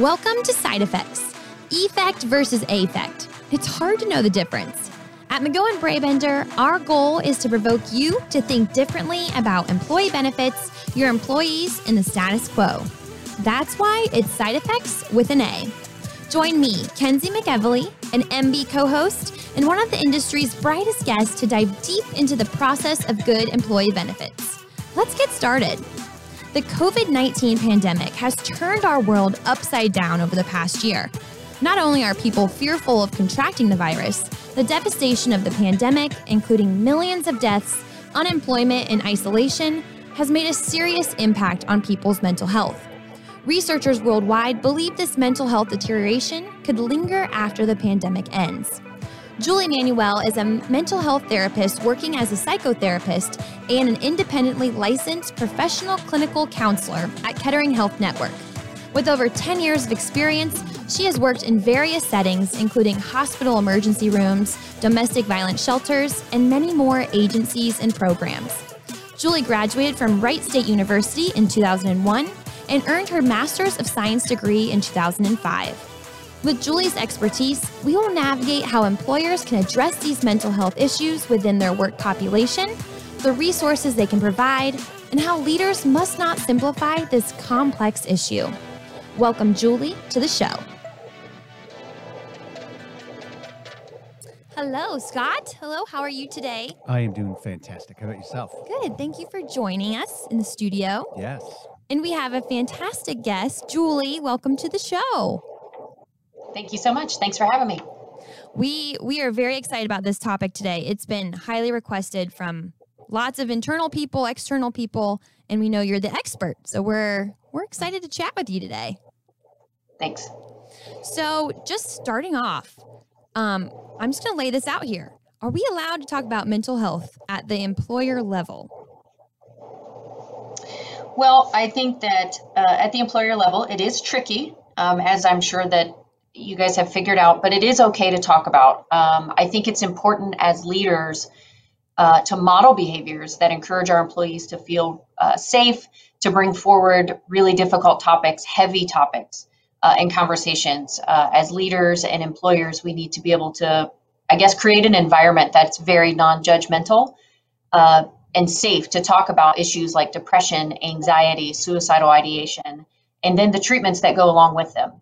Welcome to Side Affects Effect versus Affect. It's hard to know the difference. At McGohan Brabender, our goal is to provoke you to think differently about employee benefits, your employees, and the status quo. That's why it's Side Affects with an A. Join me, Kenzie McEvely, an MB co host, and one of the industry's brightest guests to dive deep into the process of good employee benefits. Let's get started. The COVID 19 pandemic has turned our world upside down over the past year. Not only are people fearful of contracting the virus, the devastation of the pandemic, including millions of deaths, unemployment, and isolation, has made a serious impact on people's mental health. Researchers worldwide believe this mental health deterioration could linger after the pandemic ends. Julie Manuel is a mental health therapist working as a psychotherapist and an independently licensed professional clinical counselor at Kettering Health Network. With over 10 years of experience, she has worked in various settings, including hospital emergency rooms, domestic violence shelters, and many more agencies and programs. Julie graduated from Wright State University in 2001 and earned her Master's of Science degree in 2005. With Julie's expertise, we will navigate how employers can address these mental health issues within their work population, the resources they can provide, and how leaders must not simplify this complex issue. Welcome, Julie, to the show. Hello, Scott. Hello, how are you today? I am doing fantastic. How about yourself? Good. Thank you for joining us in the studio. Yes. And we have a fantastic guest, Julie. Welcome to the show. Thank you so much. Thanks for having me. We we are very excited about this topic today. It's been highly requested from lots of internal people, external people, and we know you're the expert. So we're we're excited to chat with you today. Thanks. So, just starting off, um, I'm just going to lay this out here. Are we allowed to talk about mental health at the employer level? Well, I think that uh, at the employer level, it is tricky, um, as I'm sure that you guys have figured out, but it is okay to talk about. Um, I think it's important as leaders uh, to model behaviors that encourage our employees to feel uh, safe, to bring forward really difficult topics, heavy topics uh, in conversations. Uh, as leaders and employers, we need to be able to, I guess, create an environment that's very non judgmental uh, and safe to talk about issues like depression, anxiety, suicidal ideation, and then the treatments that go along with them.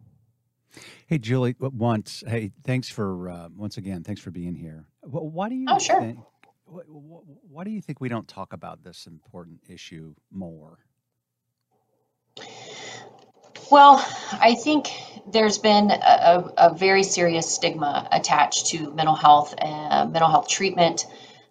Hey, Julie, once, hey, thanks for, uh, once again, thanks for being here. Why do you oh, sure. think, why do you think we don't talk about this important issue more? Well, I think there's been a, a very serious stigma attached to mental health, uh, mental health treatment,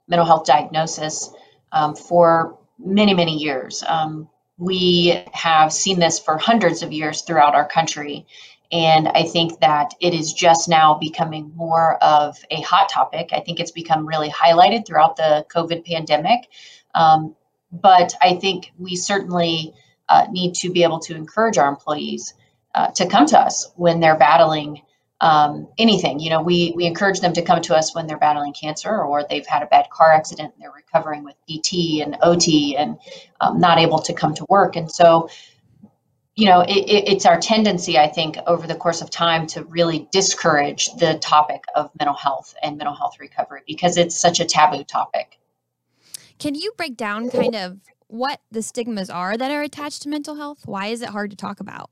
mental health diagnosis um, for many, many years. Um, we have seen this for hundreds of years throughout our country. And I think that it is just now becoming more of a hot topic. I think it's become really highlighted throughout the COVID pandemic. Um, but I think we certainly uh, need to be able to encourage our employees uh, to come to us when they're battling um, anything. You know, we, we encourage them to come to us when they're battling cancer or they've had a bad car accident and they're recovering with PT and OT and um, not able to come to work. And so, you know, it, it, it's our tendency, I think, over the course of time to really discourage the topic of mental health and mental health recovery because it's such a taboo topic. Can you break down kind of what the stigmas are that are attached to mental health? Why is it hard to talk about?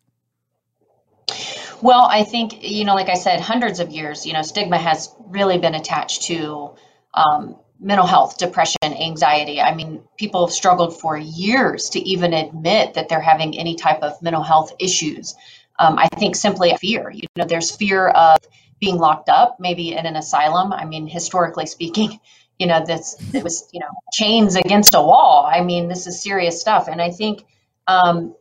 Well, I think, you know, like I said, hundreds of years, you know, stigma has really been attached to um, mental health, depression, anxiety. I mean, people have struggled for years to even admit that they're having any type of mental health issues. Um, I think simply fear. You know, there's fear of being locked up, maybe in an asylum. I mean, historically speaking, you know, this it was you know chains against a wall. I mean, this is serious stuff, and I think um,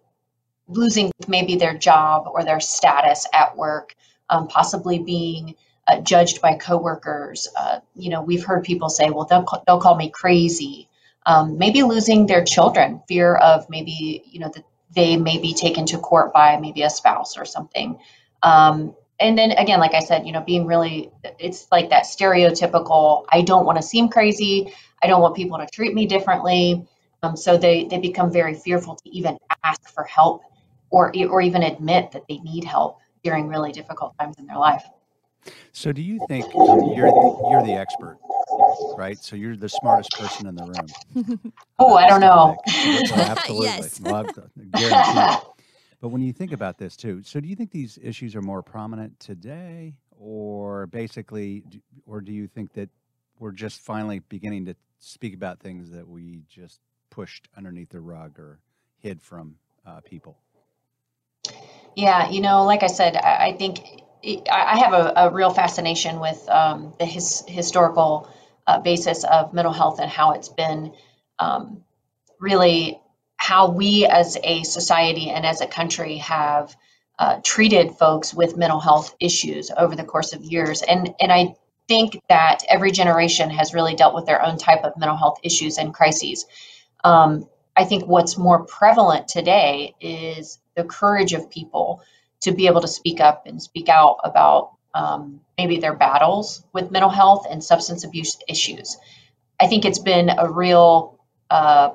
losing maybe their job or their status at work, um, possibly being uh, judged by coworkers. Uh, you know, we've heard people say, well, they'll, they'll call me crazy. Um, maybe losing their children, fear of maybe, you know, that they may be taken to court by maybe a spouse or something. Um, and then again, like I said, you know, being really, it's like that stereotypical, I don't want to seem crazy. I don't want people to treat me differently. Um, so they, they become very fearful to even ask for help or, or even admit that they need help. during really difficult times in their life. So, do you think um, you're you're the expert, right? So you're the smartest person in the room. oh, I don't know. absolutely. yes. Well, but when you think about this too, so do you think these issues are more prominent today, or basically, or do you think that we're just finally beginning to speak about things that we just pushed underneath the rug or hid from uh, people? Yeah, you know, like I said, I, I think I have a, a real fascination with um, the his, historical uh, basis of mental health and how it's been um, really how we as a society and as a country have uh, treated folks with mental health issues over the course of years. And, and I think that every generation has really dealt with their own type of mental health issues and crises. Um, I think what's more prevalent today is the courage of people to be able to speak up and speak out about um, maybe their battles with mental health and substance abuse issues. I think it's been a real uh,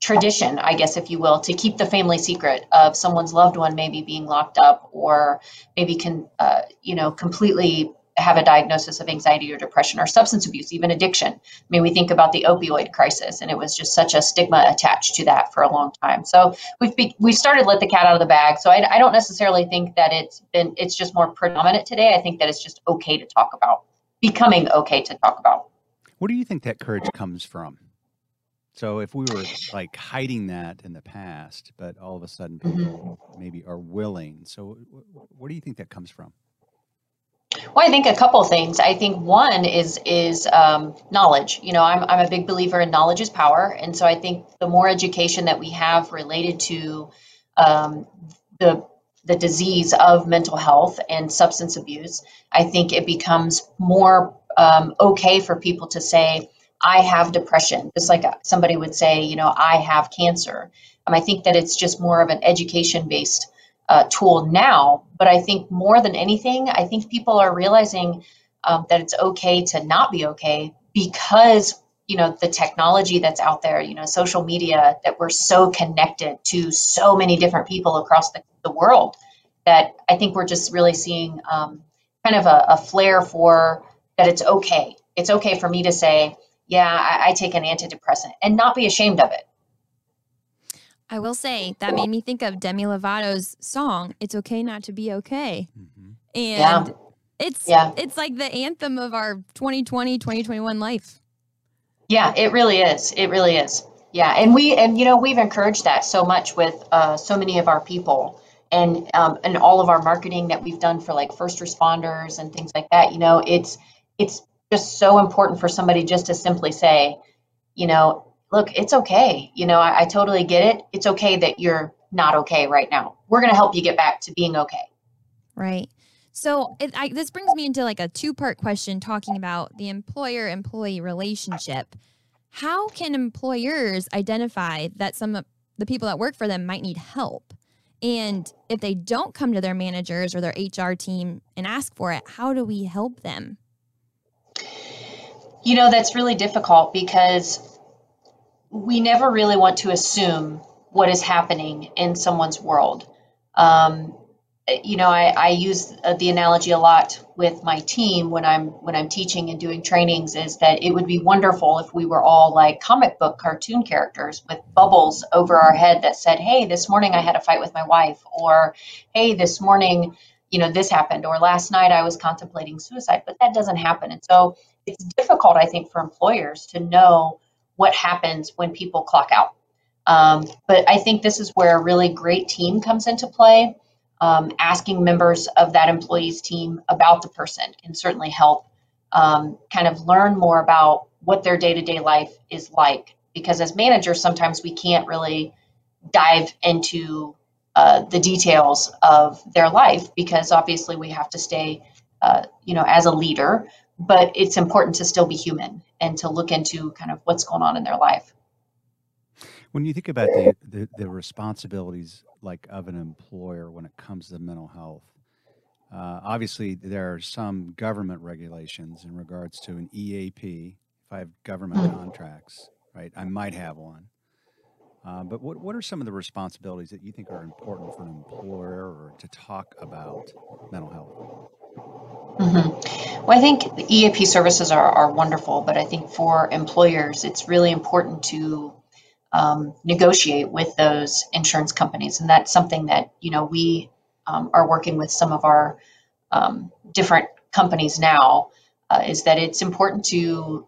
tradition, I guess, if you will, to keep the family secret of someone's loved one maybe being locked up or maybe can, uh, you know, completely have a diagnosis of anxiety or depression or substance abuse, even addiction. I mean, we think about the opioid crisis, and it was just such a stigma attached to that for a long time. So we've be, we've started to let the cat out of the bag. So I, I don't necessarily think that it's been it's just more predominant today. I think that it's just okay to talk about, becoming okay to talk about. What do you think that courage comes from? So if we were like hiding that in the past, but all of a sudden people mm-hmm. maybe are willing. So what do you think that comes from? Well, I think a couple things. I think one is is um, knowledge. You know, I'm I'm a big believer in knowledge is power, and so I think the more education that we have related to um, the the disease of mental health and substance abuse, I think it becomes more um, okay for people to say, "I have depression," just like somebody would say, you know, "I have cancer." Um, I think that it's just more of an education based uh, tool now. But I think more than anything, I think people are realizing um, that it's okay to not be okay because you know the technology that's out there you know social media that we're so connected to so many different people across the, the world that i think we're just really seeing um, kind of a, a flare for that it's okay it's okay for me to say yeah I, I take an antidepressant and not be ashamed of it I will say that made me think of Demi Lovato's song "It's Okay Not to Be Okay," mm-hmm. and yeah. it's yeah. it's like the anthem of our 2020 2021 life. Yeah, it really is. It really is. Yeah, and we and you know we've encouraged that so much with uh, so many of our people and um, and all of our marketing that we've done for like first responders and things like that. You know, it's it's just so important for somebody just to simply say, you know, look, it's okay. You know, I, I totally get it. It's okay that you're not okay right now. We're going to help you get back to being okay. Right. So it, I, this brings me into like a two part question talking about the employer employee relationship. How can employers identify that some of the people that work for them might need help? And if they don't come to their managers or their HR team and ask for it, how do we help them? You know, that's really difficult because we never really want to assume what is happening in someone's world. Um, you know, I, I use the analogy a lot with my team when I'm when I'm teaching and doing trainings is that it would be wonderful if we were all like comic book cartoon characters with bubbles over our head that said, "Hey, this morning I had a fight with my wife," or "Hey, this morning, you know, this happened," or "Last night I was contemplating suicide." But that doesn't happen, and so it's difficult, I think, for employers to know what happens when people clock out. Um, but I think this is where a really great team comes into play. Um, asking members of that employee's team about the person can certainly help um, kind of learn more about what their day to day life is like. Because as managers, sometimes we can't really dive into uh, the details of their life because obviously we have to stay, uh, you know, as a leader, but it's important to still be human and to look into kind of what's going on in their life. When you think about the, the, the responsibilities like of an employer when it comes to mental health, uh, obviously there are some government regulations in regards to an EAP. If I have government mm-hmm. contracts, right, I might have one. Uh, but what, what are some of the responsibilities that you think are important for an employer to talk about mental health? Mm-hmm. Well, I think the EAP services are, are wonderful, but I think for employers, it's really important to um, negotiate with those insurance companies, and that's something that you know we um, are working with some of our um, different companies now. Uh, is that it's important to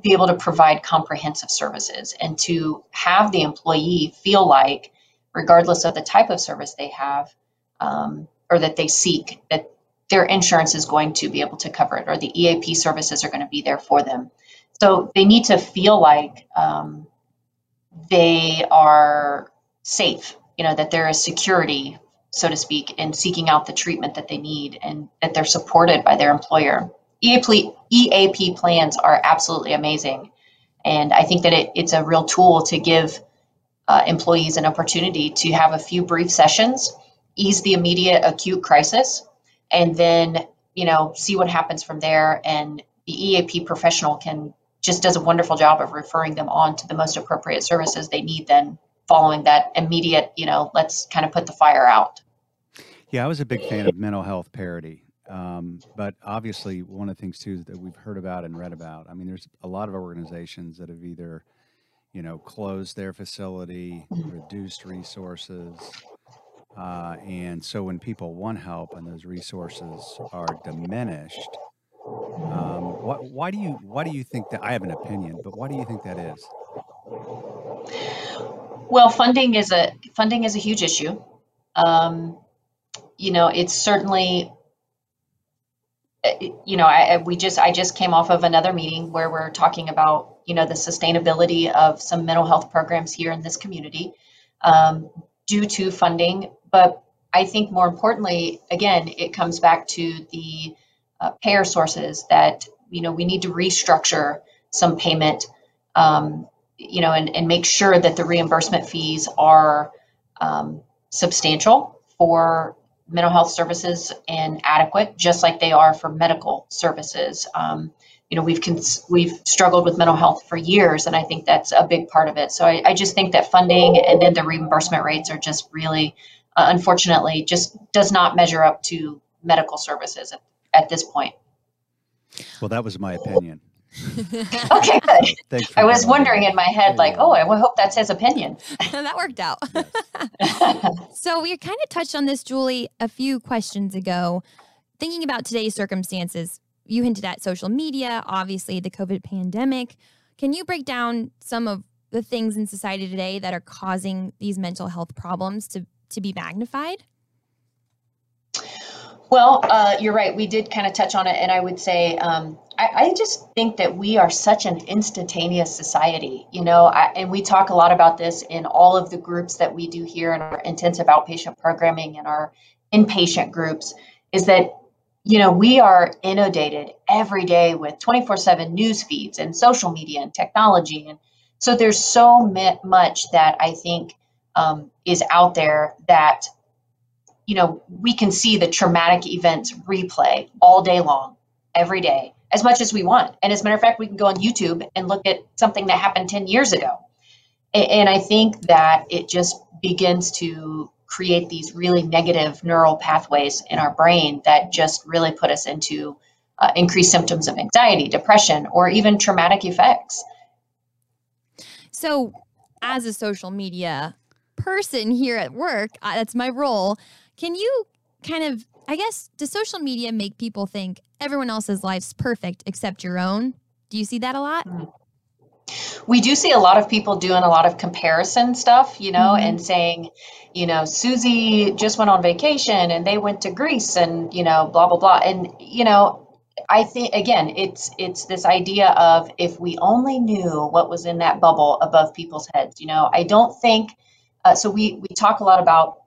be able to provide comprehensive services and to have the employee feel like, regardless of the type of service they have um, or that they seek, that their insurance is going to be able to cover it or the EAP services are going to be there for them. So they need to feel like um, they are safe, you know, that there is security, so to speak, in seeking out the treatment that they need and that they're supported by their employer. EAP, EAP plans are absolutely amazing. And I think that it, it's a real tool to give uh, employees an opportunity to have a few brief sessions, ease the immediate acute crisis, and then you know see what happens from there. And the eap professional can just does a wonderful job of referring them on to the most appropriate services they need then following that immediate you know let's kind of put the fire out. Yeah i was a big fan of mental health parity. Um, but obviously one of the things too that we've heard about and read about i mean there's a lot of organizations that have either you know closed their facility mm-hmm. reduced resources uh, and so when people want help and those resources are diminished, um, why do you why do you think that? I have an opinion, but why do you think that is? Well, funding is a funding is a huge issue. Um, you know, it's certainly you know I, we just i just came off of another meeting where we're talking about you know the sustainability of some mental health programs here in this community um, due to funding but I think more importantly, again, it comes back to the uh, payer sources that you know we need to restructure some payment, um, you know, and, and make sure that the reimbursement fees are um, substantial for mental health services and adequate, just like they are for medical services. Um, you know, we've cons- we've struggled with mental health for years, and I think that's a big part of it. So I, I just think that funding and then the reimbursement rates are just really uh, unfortunately just does not measure up to medical services at, at this point. Well, that was my opinion. okay, good. So I was wondering in my head, like, oh, I hope that's his opinion. that worked out. so we kind of touched on this, Julie, a few questions ago. Thinking about today's circumstances, you hinted at social media, obviously the COVID pandemic. Can you break down some of the things in society today that are causing these mental health problems to to be magnified? Well, uh, you're right. We did kind of touch on it, and I would say um, I, I, just think that we are such an instantaneous society, you know. I, and we talk a lot about this in all of the groups that we do here in our intensive outpatient programming and our inpatient groups. Is that you know we are inundated every day with 24/7 news feeds and social media and technology, and so there's so much that I think um, is out there that you know we can see the traumatic events replay all day long every day as much as we want. And as a matter of fact we can go on youtube and look at something that happened 10 years ago. And i think that it just begins to create these really negative neural pathways in our brain that just really put us into uh, increased symptoms of anxiety depression or even traumatic effects. So as a social media person here at work, uh, that's my role. Can you kind of, I guess, does social media make people think everyone else's life's perfect except your own? Do you see that a lot? Mm. We do see a lot of people doing a lot of comparison stuff, you know, mm-hmm. and saying, you know, Susie just went on vacation and they went to Greece and, you know, blah, blah, blah. And, you know, I think again, it's it's this idea of if we only knew what was in that bubble above people's heads. You know, I don't think uh, so we we talk a lot about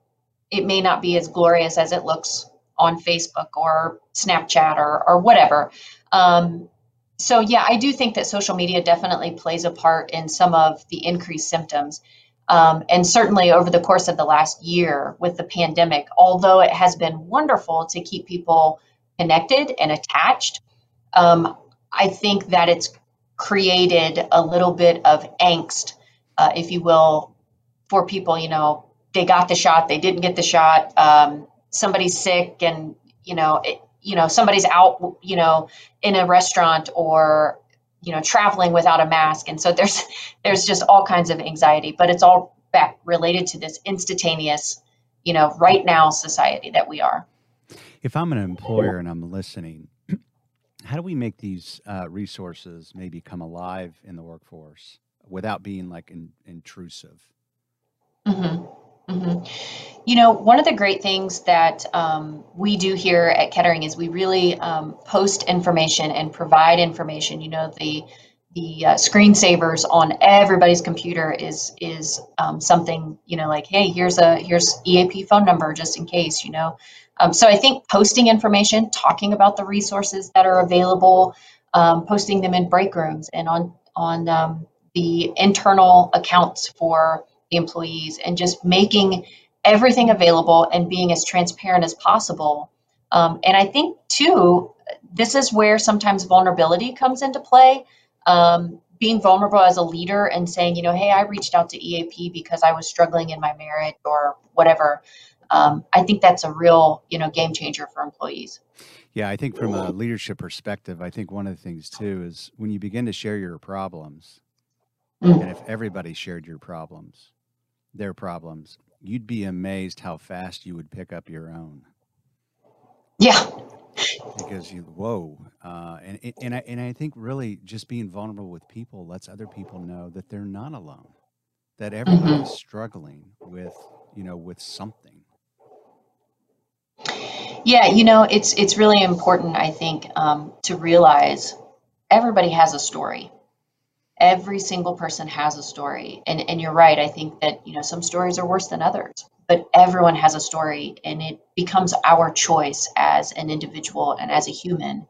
it may not be as glorious as it looks on Facebook or Snapchat or or whatever. Um, so yeah, I do think that social media definitely plays a part in some of the increased symptoms. Um, and certainly over the course of the last year with the pandemic, although it has been wonderful to keep people connected and attached, um, I think that it's created a little bit of angst, uh, if you will, for people, you know, they got the shot, they didn't get the shot, um, somebody's sick, and you know, it, you know, somebody's out, you know, in a restaurant or you know traveling without a mask. And so there's there's just all kinds of anxiety but it's all back related to this instantaneous you know right now society that we are. If i'm an employer and i'm listening how do we make these uh, resources maybe come alive in the workforce without being like in, intrusive mm-hmm. Mm-hmm. You know, one of the great things that um, we do here at Kettering is we really um, post information and provide information. You know, the the uh, screensavers on everybody's computer is is um, something you know like hey here's a here's EAP phone number just in case you know um, so I think posting information talking about the resources that are available um, posting them in break rooms and on on um, the internal accounts for the employees and just making everything available and being as transparent as possible. Um, and I think, too, this is where sometimes vulnerability comes into play. Um, being vulnerable as a leader and saying, you know, hey, I reached out to EAP because I was struggling in my marriage or whatever. Um, I think that's a real, you know, game changer for employees. Yeah, I think from a leadership perspective, I think one of the things too is when you begin to share your problems, mm. and if everybody shared your problems, their problems, you'd be amazed how fast you would pick up your own. Yeah. Because you, whoa, uh, and and I and I think really just being vulnerable with people lets other people know that they're not alone, that everybody's mm-hmm. struggling with you know with something. Yeah, you know, it's it's really important, I think, um, to realize everybody has a story every single person has a story. And and you're right i think that you know some stories are worse than others but everyone has a story and it becomes our choice as an individual and as a human.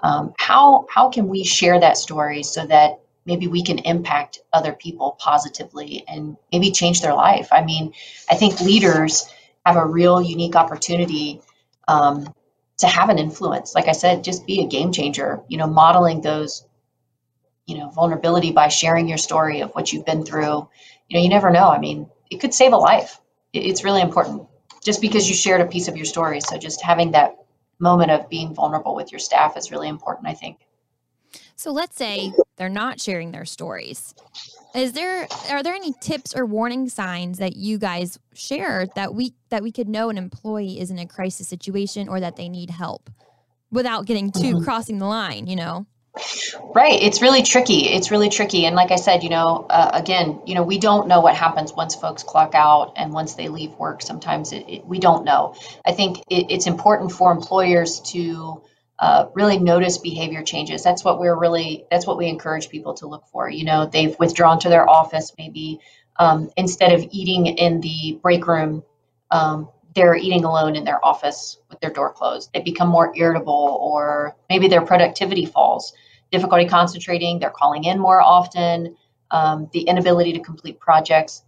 Um, how how can we share that story so that maybe we can impact other people positively and maybe change their life? I mean i think leaders have a real unique opportunity um, to have an influence. Like i said just be a game changer you know modeling those you know vulnerability by sharing your story of what you've been through. You know you never know. I mean it could save a life. It's really important. Just because you shared a piece of your story so just having that moment of being vulnerable with your staff is really important i think. So let's say they're not sharing their stories. Is there are there any tips or warning signs that you guys share that we that we could know an employee is in a crisis situation or that they need help without getting too mm-hmm. crossing the line you know Right. It's really tricky. It's really tricky. And like I said, you know, uh, again, you know, we don't know what happens once folks clock out and once they leave work. Sometimes it, it, we don't know. I think it, it's important for employers to uh, really notice behavior changes. That's what we're really, that's what we encourage people to look for. You know, they've withdrawn to their office, maybe um, instead of eating in the break room, um, they're eating alone in their office with their door closed. They become more irritable, or maybe their productivity falls, difficulty concentrating, they're calling in more often, um, the inability to complete projects.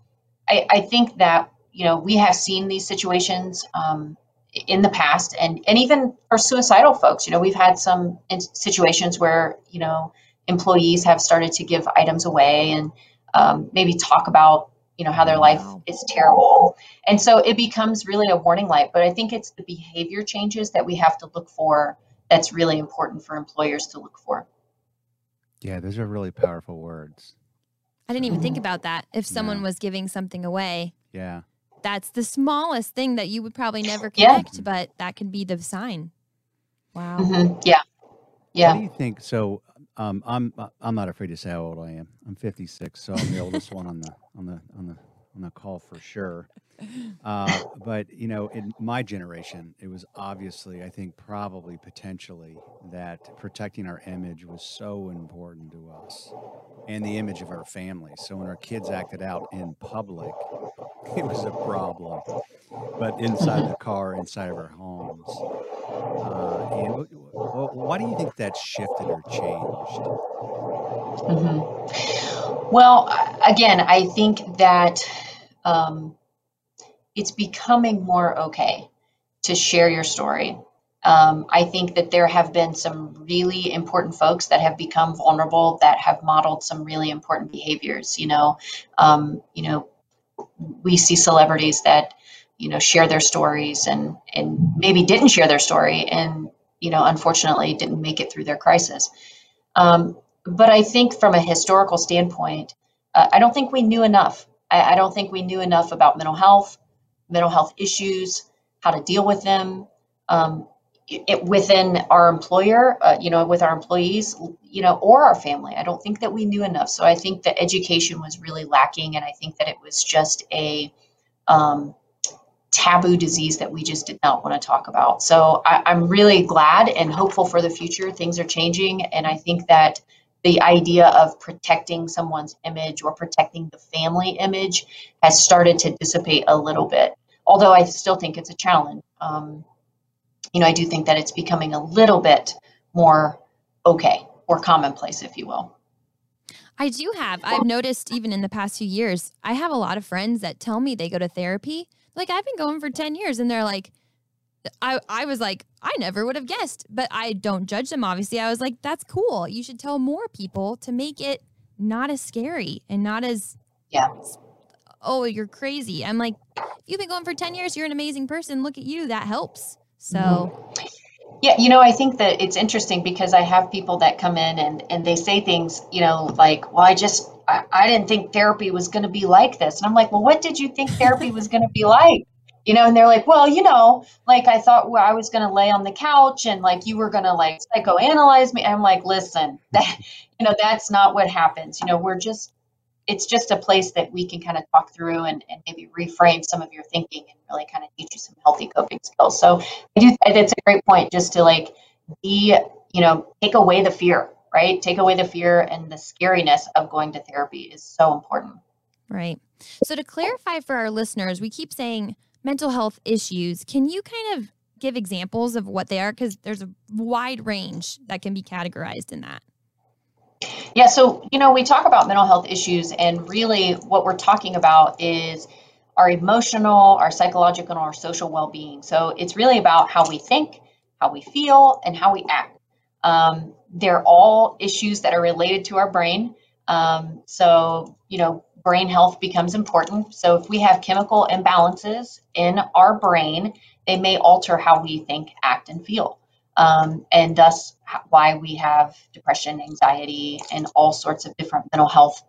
I, I, think that you know we have seen these situations um, in the past, and and even for suicidal folks, you know we've had some situations where you know employees have started to give items away and um, maybe talk about you know how their life is terrible. And so it becomes really a warning light but i think it's the behavior changes that we have to look for that's really important for employers to look for yeah those are really powerful words. I didn't even think about that. If someone was giving something away yeah. that's the smallest thing that you would probably never connect yeah. but that could be the sign. Wow. Mm-hmm. yeah. Yeah. what do you think so um, I'm I'm not afraid to say how old I am. I'm 56, so I'm the oldest one on the on the on the on the call for sure. Uh, but you know, in my generation, it was obviously, I think, probably potentially that protecting our image was so important to us, and the image of our families. So when our kids acted out in public, it was a problem. But inside the car, inside of our homes, uh, and why do you think that shifted or changed? Mm-hmm. Well, again, I think that um, it's becoming more okay to share your story. Um, I think that there have been some really important folks that have become vulnerable that have modeled some really important behaviors. You know, um, you know, we see celebrities that you know share their stories and and maybe didn't share their story and you know unfortunately didn't make it through their crisis um, but i think from a historical standpoint uh, i don't think we knew enough I, I, don't think we knew enough about mental health mental health issues how to deal with them um, it, within our employer uh, you know with our employees you know or our family i don't think that we knew enough so i think the education was really lacking and i think that it was just a um, taboo disease that we just did not want to talk about. So I, am really glad and hopeful for the future. Things are changing. And I think that the idea of protecting someone's image or protecting the family image has started to dissipate a little bit. Although I still think it's a challenge. Um, you know, I do think that it's becoming a little bit more okay or commonplace, if you will. I do have. I've noticed even in the past few years, I have a lot of friends that tell me they go to therapy like I've been going for 10 years and they're like, I, I was like, I never would have guessed, but I don't judge them. Obviously, I was like, that's cool. You should tell more people to make it not as scary and not as, yeah. Oh, you're crazy. I'm like, you've been going for 10 years. You're an amazing person. Look at you. That helps. So, mm-hmm. Yeah, you know, I think that it's interesting because I have people that come in and and they say things, you know, like, well, I just I, I didn't think therapy was going to be like this. And I'm like, well, what did you think therapy was going to be like? You know, and they're like, well, you know, like I thought well, I was going to lay on the couch and like you were going to like psychoanalyze me. I'm like, listen, that, you know, that's not what happens. You know, we're just, it's just a place that we can kind of talk through and, and maybe reframe some of your thinking and really kind of teach you some healthy coping skills. So I do, that's a great point just to like be, you know, take away the fear right? Take away the fear and the scariness of going to therapy is so important. Right. So, to clarify for our listeners, we keep saying mental health issues. Can you kind of give examples of what they are? Because there's a wide range that can be categorized in that. Yeah. So, you know, we talk about mental health issues, and really what we're talking about is our emotional, our psychological, and our social well being. So, it's really about how we think, how we feel, and how we act. Um, they're all issues that are related to our brain. Um, so, you know, brain health becomes important. So, if we have chemical imbalances in our brain, they may alter how we think, act, and feel. Um, and thus, why we have depression, anxiety, and all sorts of different mental health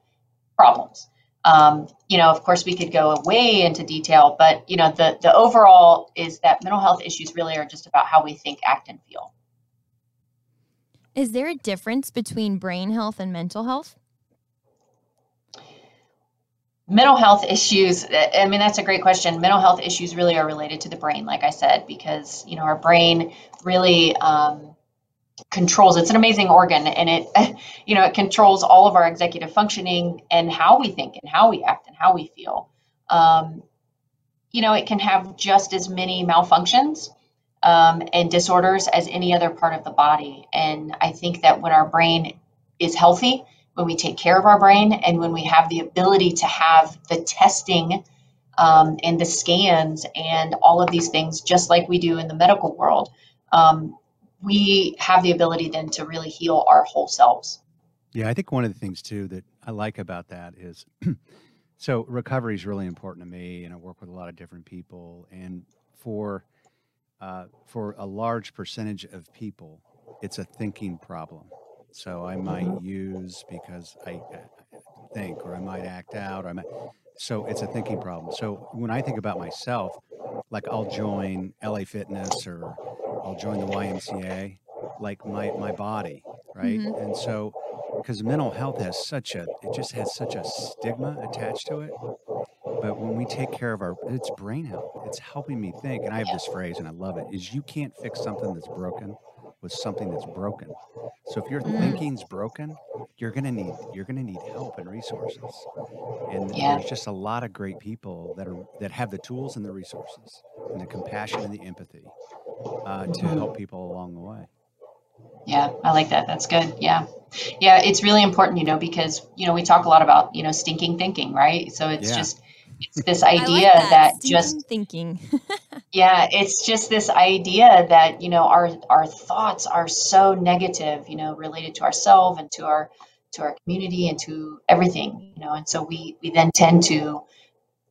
problems. Um, you know, of course, we could go way into detail, but you know, the the overall is that mental health issues really are just about how we think, act, and feel. Is there a difference between brain health and mental health? Mental health issues, I mean, that's a great question. Mental health issues really are related to the brain, like I said, because, you know, our brain really um, controls, it's an amazing organ and it, you know, it controls all of our executive functioning and how we think and how we act and how we feel. Um, you know, it can have just as many malfunctions um, and disorders as any other part of the body. And I think that when our brain is healthy, when we take care of our brain, and when we have the ability to have the testing um, and the scans and all of these things, just like we do in the medical world, um, we have the ability then to really heal our whole selves. Yeah, I think one of the things too that I like about that is so recovery is really important to me, and I work with a lot of different people. And for uh, for a large percentage of people, it's a thinking problem. So I might use because I think, or I might act out, or I might. So it's a thinking problem. So when I think about myself, like I'll join LA Fitness or I'll join the YMCA, like my my body, right? Mm-hmm. And so because mental health has such a it just has such a stigma attached to it but when we take care of our it's brain health it's helping me think and i have this phrase and i love it is you can't fix something that's broken with something that's broken so if your mm. thinking's broken you're going to need you're going to need help and resources and yeah. there's just a lot of great people that are that have the tools and the resources and the compassion and the empathy uh, to mm-hmm. help people along the way yeah, I like that. That's good. Yeah. Yeah, it's really important, you know, because, you know, we talk a lot about, you know, stinking thinking, right? So it's yeah. just it's this idea like that, that just thinking yeah it's just this idea that you know our our thoughts are so negative you know related to ourselves and to our to our community and to everything you know and so we we then tend to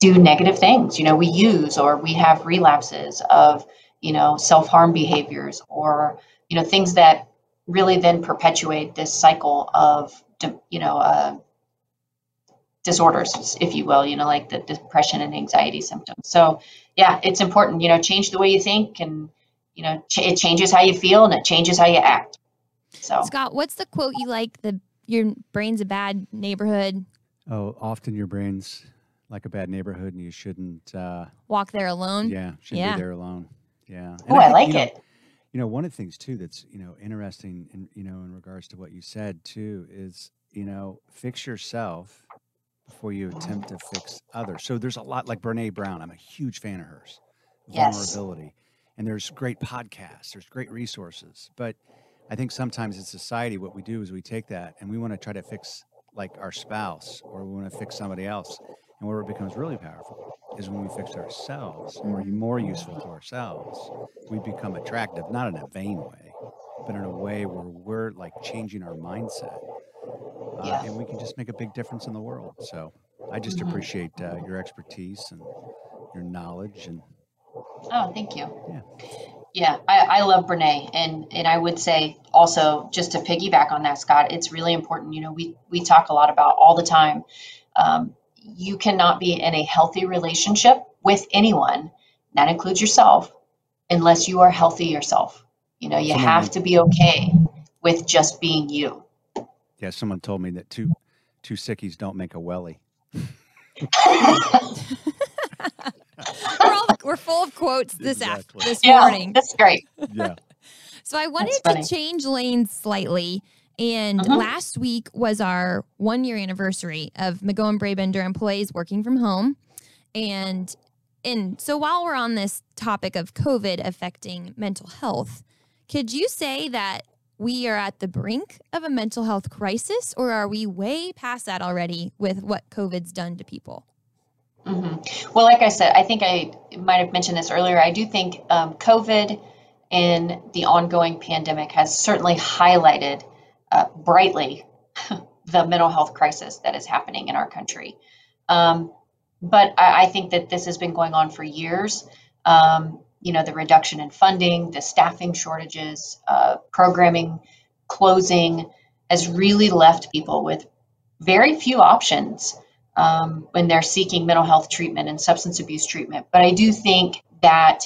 do negative things. You know, we use or we have relapses of, you know, self harm behaviors or, you know, things that really then perpetuate this cycle of, you know, uh, disorders, if you will, you know, like the depression and anxiety symptoms. So, yeah, it's important, you know, change the way you think and, you know, ch- it changes how you feel and it changes how you act. So, Scott, what's the quote you like? The your brain's a bad neighborhood. Oh, often your brain's like a bad neighborhood, and you shouldn't uh, walk there alone. Yeah, shouldn't yeah. be there alone. Yeah. Oh, I, I, like you know, it. You know, one of the things too that's you know interesting, in you know, in regards to what you said too, is you know, fix yourself before you attempt to fix others. So there's a lot like Brene Brown. I'm a huge fan of hers. Vulnerability, yes. and there's great podcasts. There's great resources, but I think sometimes in society, what we do is we take that and we want to try to fix like our spouse or we want to fix somebody else. And where it becomes really powerful is when we fix ourselves and we're mm-hmm. more useful to ourselves. We become attractive, not in a vain way, but in a way where we're like changing our mindset. Uh, yeah. And we can just make a big difference in the world. So I just mm-hmm. appreciate uh, your expertise and your knowledge and. Oh, thank you. Yeah. Yeah, I, I love Brene, and and I would say also just to piggyback on that, Scott, it's really important. You know, we we talk a lot about all the time. Um, you cannot be in a healthy relationship with anyone, that includes yourself, unless you are healthy yourself. You know, you have to be okay with just being you. Yeah, someone told me that two two sickies don't make a welly. we're, all, we're full of quotes this exactly. after, this yeah, morning. That's great. Yeah. So I wanted to change lanes slightly. And uh-huh. last week was our one year anniversary of McGohan Brabender employees working from home. And and so while we're on this topic of COVID affecting mental health, could you say that we are at the brink of a mental health crisis, or are we way past that already with what COVID's done to people? Mm-hmm. Well, like I said, I think I might have mentioned this earlier. I do think um, COVID and the ongoing pandemic has certainly highlighted uh, brightly the mental health crisis that is happening in our country. Um, but I, I, think that this has been going on for years. Um, you know, the reduction in funding, the staffing shortages, uh, programming closing has really left people with very few options um, when they're seeking mental health treatment and substance abuse treatment. But I do think that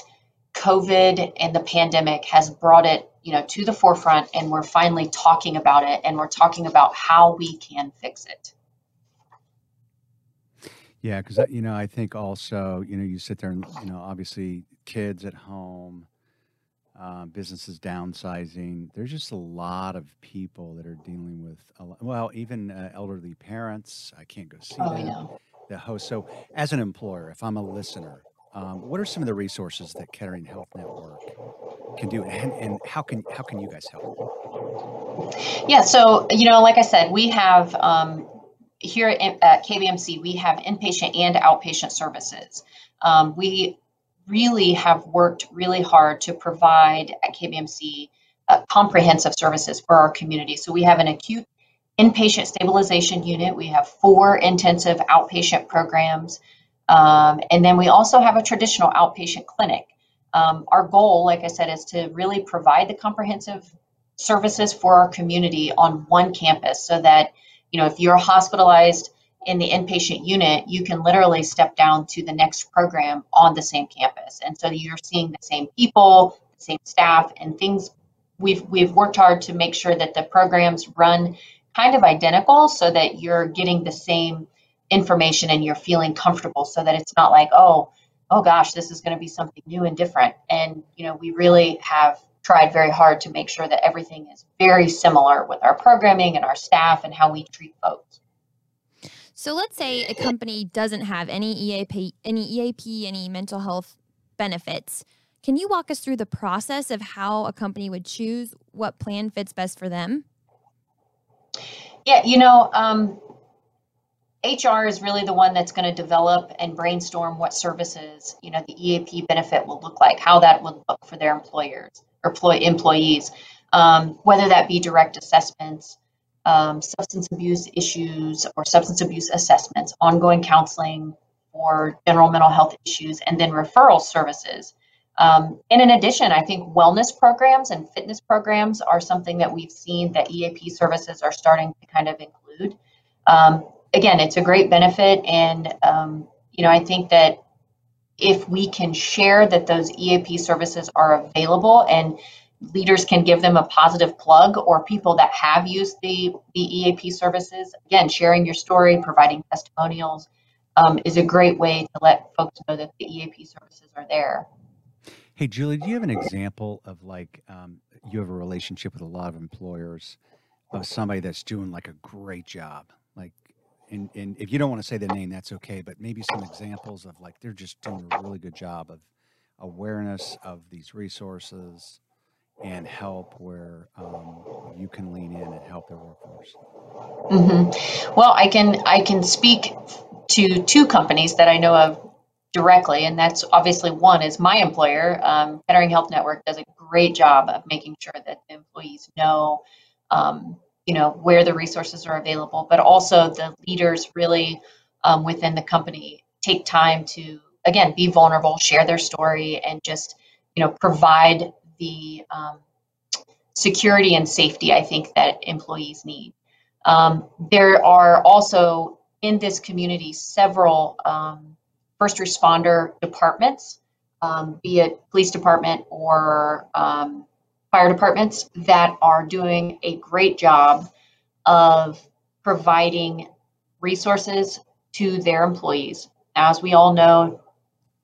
COVID and the pandemic has brought it, you know, to the forefront, and we're finally talking about it, and we're talking about how we can fix it. Yeah, because you know, I think also, you know, you sit there and you know, obviously, kids at home uh, businesses downsizing. There's just a lot of people that are dealing with, lot, well, even uh, elderly parents. I can't go see oh, them. Yeah. The host. So, as an employer, if I'm a listener, um, what are some of the resources that Kettering Health Network can do, and, and how can how can you guys help? Yeah. So, you know, like I said, we have um, here at KBMC, we have inpatient and outpatient services. Um, we really have worked really hard to provide at KBMC uh, comprehensive services for our community. So we have an acute inpatient stabilization unit, we have four intensive outpatient programs, um, and then we also have a traditional outpatient clinic. Um, our goal, like I said, is to really provide the comprehensive services for our community on one campus so that, you know, if you're hospitalized in the inpatient unit, you can literally step down to the next program on the same campus. And so you're seeing the same people, the same staff, and things. We've we've worked hard to make sure that the programs run kind of identical so that you're getting the same information and you're feeling comfortable so that it's not like, oh, oh gosh, this is going to be something new and different. And you know, we really have tried very hard to make sure that everything is very similar with our programming and our staff and how we treat folks. So let's say a company doesn't have any EAP, any EAP, any mental health benefits. Can you walk us through the process of how a company would choose what plan fits best for them? Yeah, you know, um, HR is really the one that's going to develop and brainstorm what services, you know, the EAP benefit will look like, how that would look for their employers or employees, um, whether that be direct assessments, um, substance abuse issues or substance abuse assessments, ongoing counseling for general mental health issues, and then referral services. Um, and in addition, I think wellness programs and fitness programs are something that we've seen that EAP services are starting to kind of include. Um, again, it's a great benefit, and um, you know I think that if we can share that those EAP services are available and leaders can give them a positive plug or people that have used the, the EAP services, again, sharing your story, providing testimonials um, is a great way to let folks know that the EAP services are there. Hey, Julie, do you have an example of like um, you have a relationship with a lot of employers of somebody that's doing like a great job? Like, and, and if you don't want to say the name, that's okay, but maybe some examples of like they're just doing a really good job of awareness of these resources and help where um, you can lean in and help their workforce? Mm-hmm. Well, I can I can speak to two companies that I know of directly, and that's obviously one is my employer. Um, Kettering Health Network does a great job of making sure that the employees know, um, you know, where the resources are available, but also the leaders really um, within the company take time to again be vulnerable, share their story, and just you know provide the um, security and safety I think that employees need. Um, there are also in this community several um, first responder departments, um, be it police department or um, fire departments, that are doing a great job of providing resources to their employees. As we all know,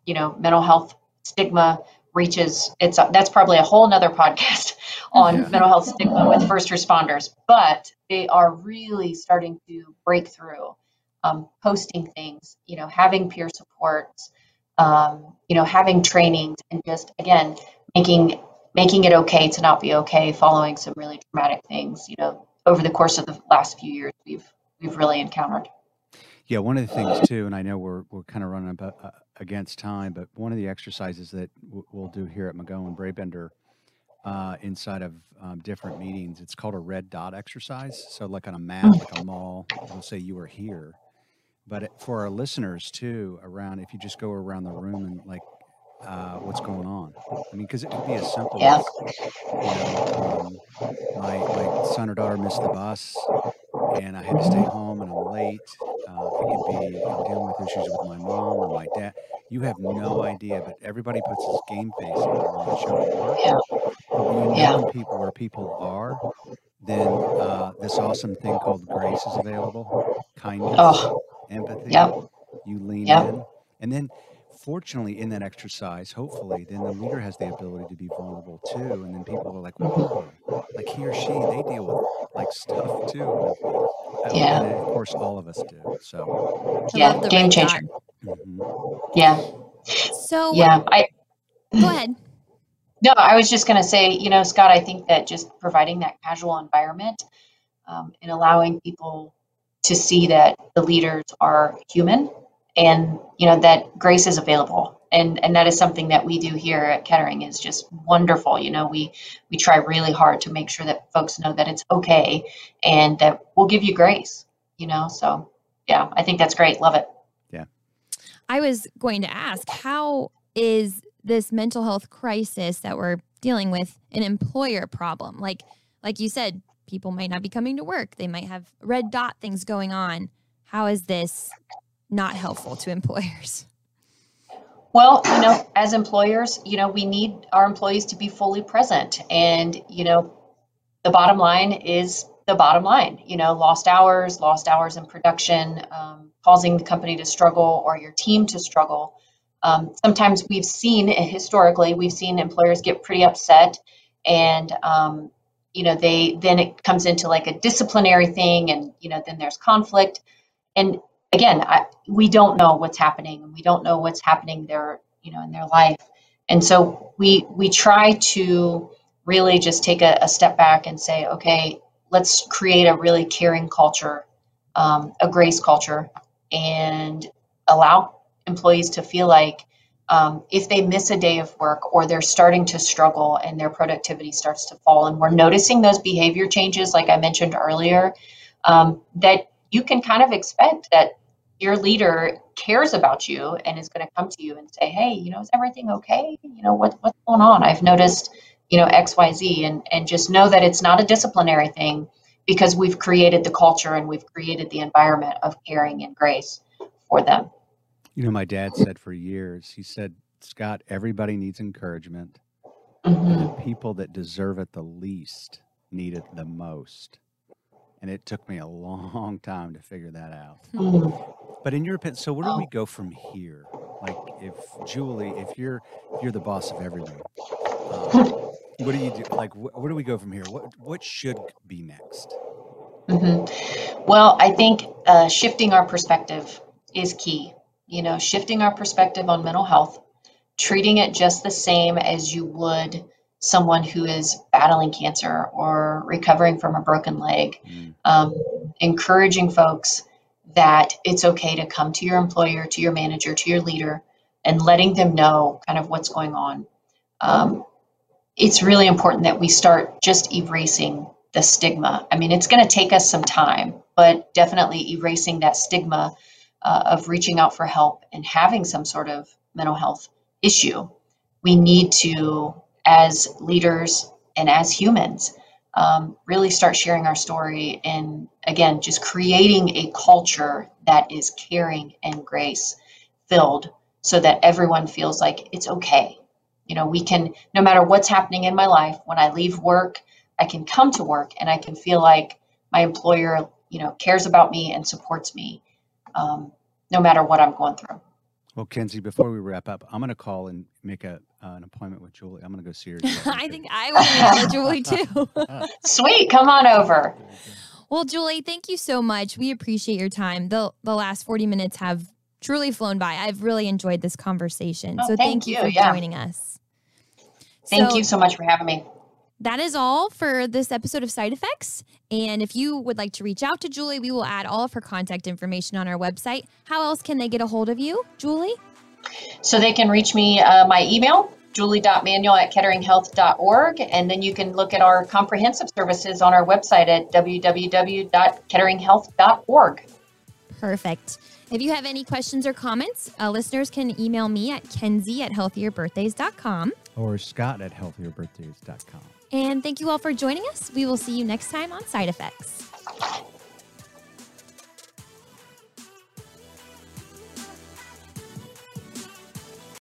you know, mental health stigma reaches it's that's probably a whole nother podcast on yeah. mental health stigma with first responders but they are really starting to break through um, posting things you know having peer supports um, you know having trainings and just again making making it okay to not be okay following some really traumatic things you know over the course of the last few years we've we've really encountered yeah, one of the things too, and I know we're we're kind of running about, uh, against time, but one of the exercises that w- we'll do here at McGohan Brabender uh, inside of um, different meetings, it's called a red dot exercise. So, like on a map, like a mall, we'll say you are here. But for our listeners too, around if you just go around the room and like uh, what's going on. I mean, because it could be as simple yeah. as you know, um, my my son or daughter missed the bus, and I had to stay home and I'm late. Uh, it could be I'm dealing with issues with my mom or my dad. You have no idea, but everybody puts this game face on when they show. Yeah. But when you Yeah. know people where people are, then uh, this awesome thing called grace is available. Kindness, Oh, empathy. yep. You lean Yep. in, and then fortunately in that exercise hopefully then the leader has the ability to be vulnerable too and then people are like whoa like he or she they deal with like stuff too Yeah. and of course all of us do so Yeah. Game changer. dot. mhm. Yeah. So, Yeah. I go ahead. No, I was just going to say, you know, Scott, I think that just providing that casual environment um, and allowing people to see that the leaders are human and, you know, that grace is available. And, and that is something that we do here at Kettering is just wonderful. You know, we, we try really hard to make sure that folks know that it's okay and that we'll give you grace, you know? So yeah, I think that's great. Love it. Yeah. I was going to ask, how is this mental health crisis that we're dealing with an employer problem? Like, like you said, people might not be coming to work. They might have red dot things going on. How is this not helpful to employers? Well, you know, as employers, you know, we need our employees to be fully present. And, you know, the bottom line is the bottom line. You know, lost hours, lost hours in production, um, causing the company to struggle or your team to struggle. Um, sometimes we've seen historically, we've seen employers get pretty upset and, um, you know, they then it comes into like a disciplinary thing and, you know, then there's conflict. And again, I, we don't know what's happening. We don't know what's happening there, you know, in their life. And so we we try to really just take a, a step back and say, okay, let's create a really caring culture, um, a grace culture, and allow employees to feel like um, if they miss a day of work or they're starting to struggle and their productivity starts to fall, and we're noticing those behavior changes, like I mentioned earlier, um, that you can kind of expect that your leader cares about you and is going to come to you and say, "Hey, you know, is everything okay? You know, what what's going on? I've noticed, you know, X, Y, Z," and and just know that it's not a disciplinary thing because we've created the culture and we've created the environment of caring and grace for them. You know, my dad said for years, he said, Scott, everybody needs encouragement. Mm-hmm. the people that deserve it the least need it the most. And it took me a long time to figure that out. Mm-hmm. But in your opinion, so where do we go from here? Like, if Julie, if you're if you're the boss of everyone, um, what do you do? Like, wh- where do we go from here? What what should be next? Mm-hmm. Well, I think uh, shifting our perspective is key. You know, shifting our perspective on mental health, treating it just the same as you would someone who is battling cancer or recovering from a broken leg, mm. um, encouraging folks that it's okay to come to your employer, to your manager, to your leader, and letting them know kind of what's going on. Um, it's really important that we start just erasing the stigma. I mean, it's going to take us some time, but definitely erasing that stigma uh, of reaching out for help and having some sort of mental health issue. We need to, as leaders and as humans, um, really start sharing our story and again, just creating a culture that is caring and grace filled so that everyone feels like it's okay. You know, we can, no matter what's happening in my life, when I leave work, I can come to work and I can feel like my employer, you know, cares about me and supports me, um, no matter what I'm going through. Well, Kenzie, before we wrap up, I'm going to call and make a uh, an appointment with Julie. I'm going to go see her. I think I want to Julie too. Sweet, come on over. Well, Julie, thank you so much. We appreciate your time. the The last 40 minutes have truly flown by. I've really enjoyed this conversation. Oh, so thank, thank you, you for yeah. joining us. Thank so, you so much for having me that is all for this episode of Side Affects. And if you would like to reach out to Julie, we will add all of her contact information on our website. How else can they get a hold of you, Julie? So they can reach me, uh, my email, julie.manuel at ketteringhealth.org. And then you can look at our comprehensive services on our website at www.ketteringhealth.org. Perfect. If you have any questions or comments, uh, listeners can email me at kenzie at healthierbirthdays.com or scott at healthierbirthdays.com. And thank you all for joining us. We will see you next time on Side Affects.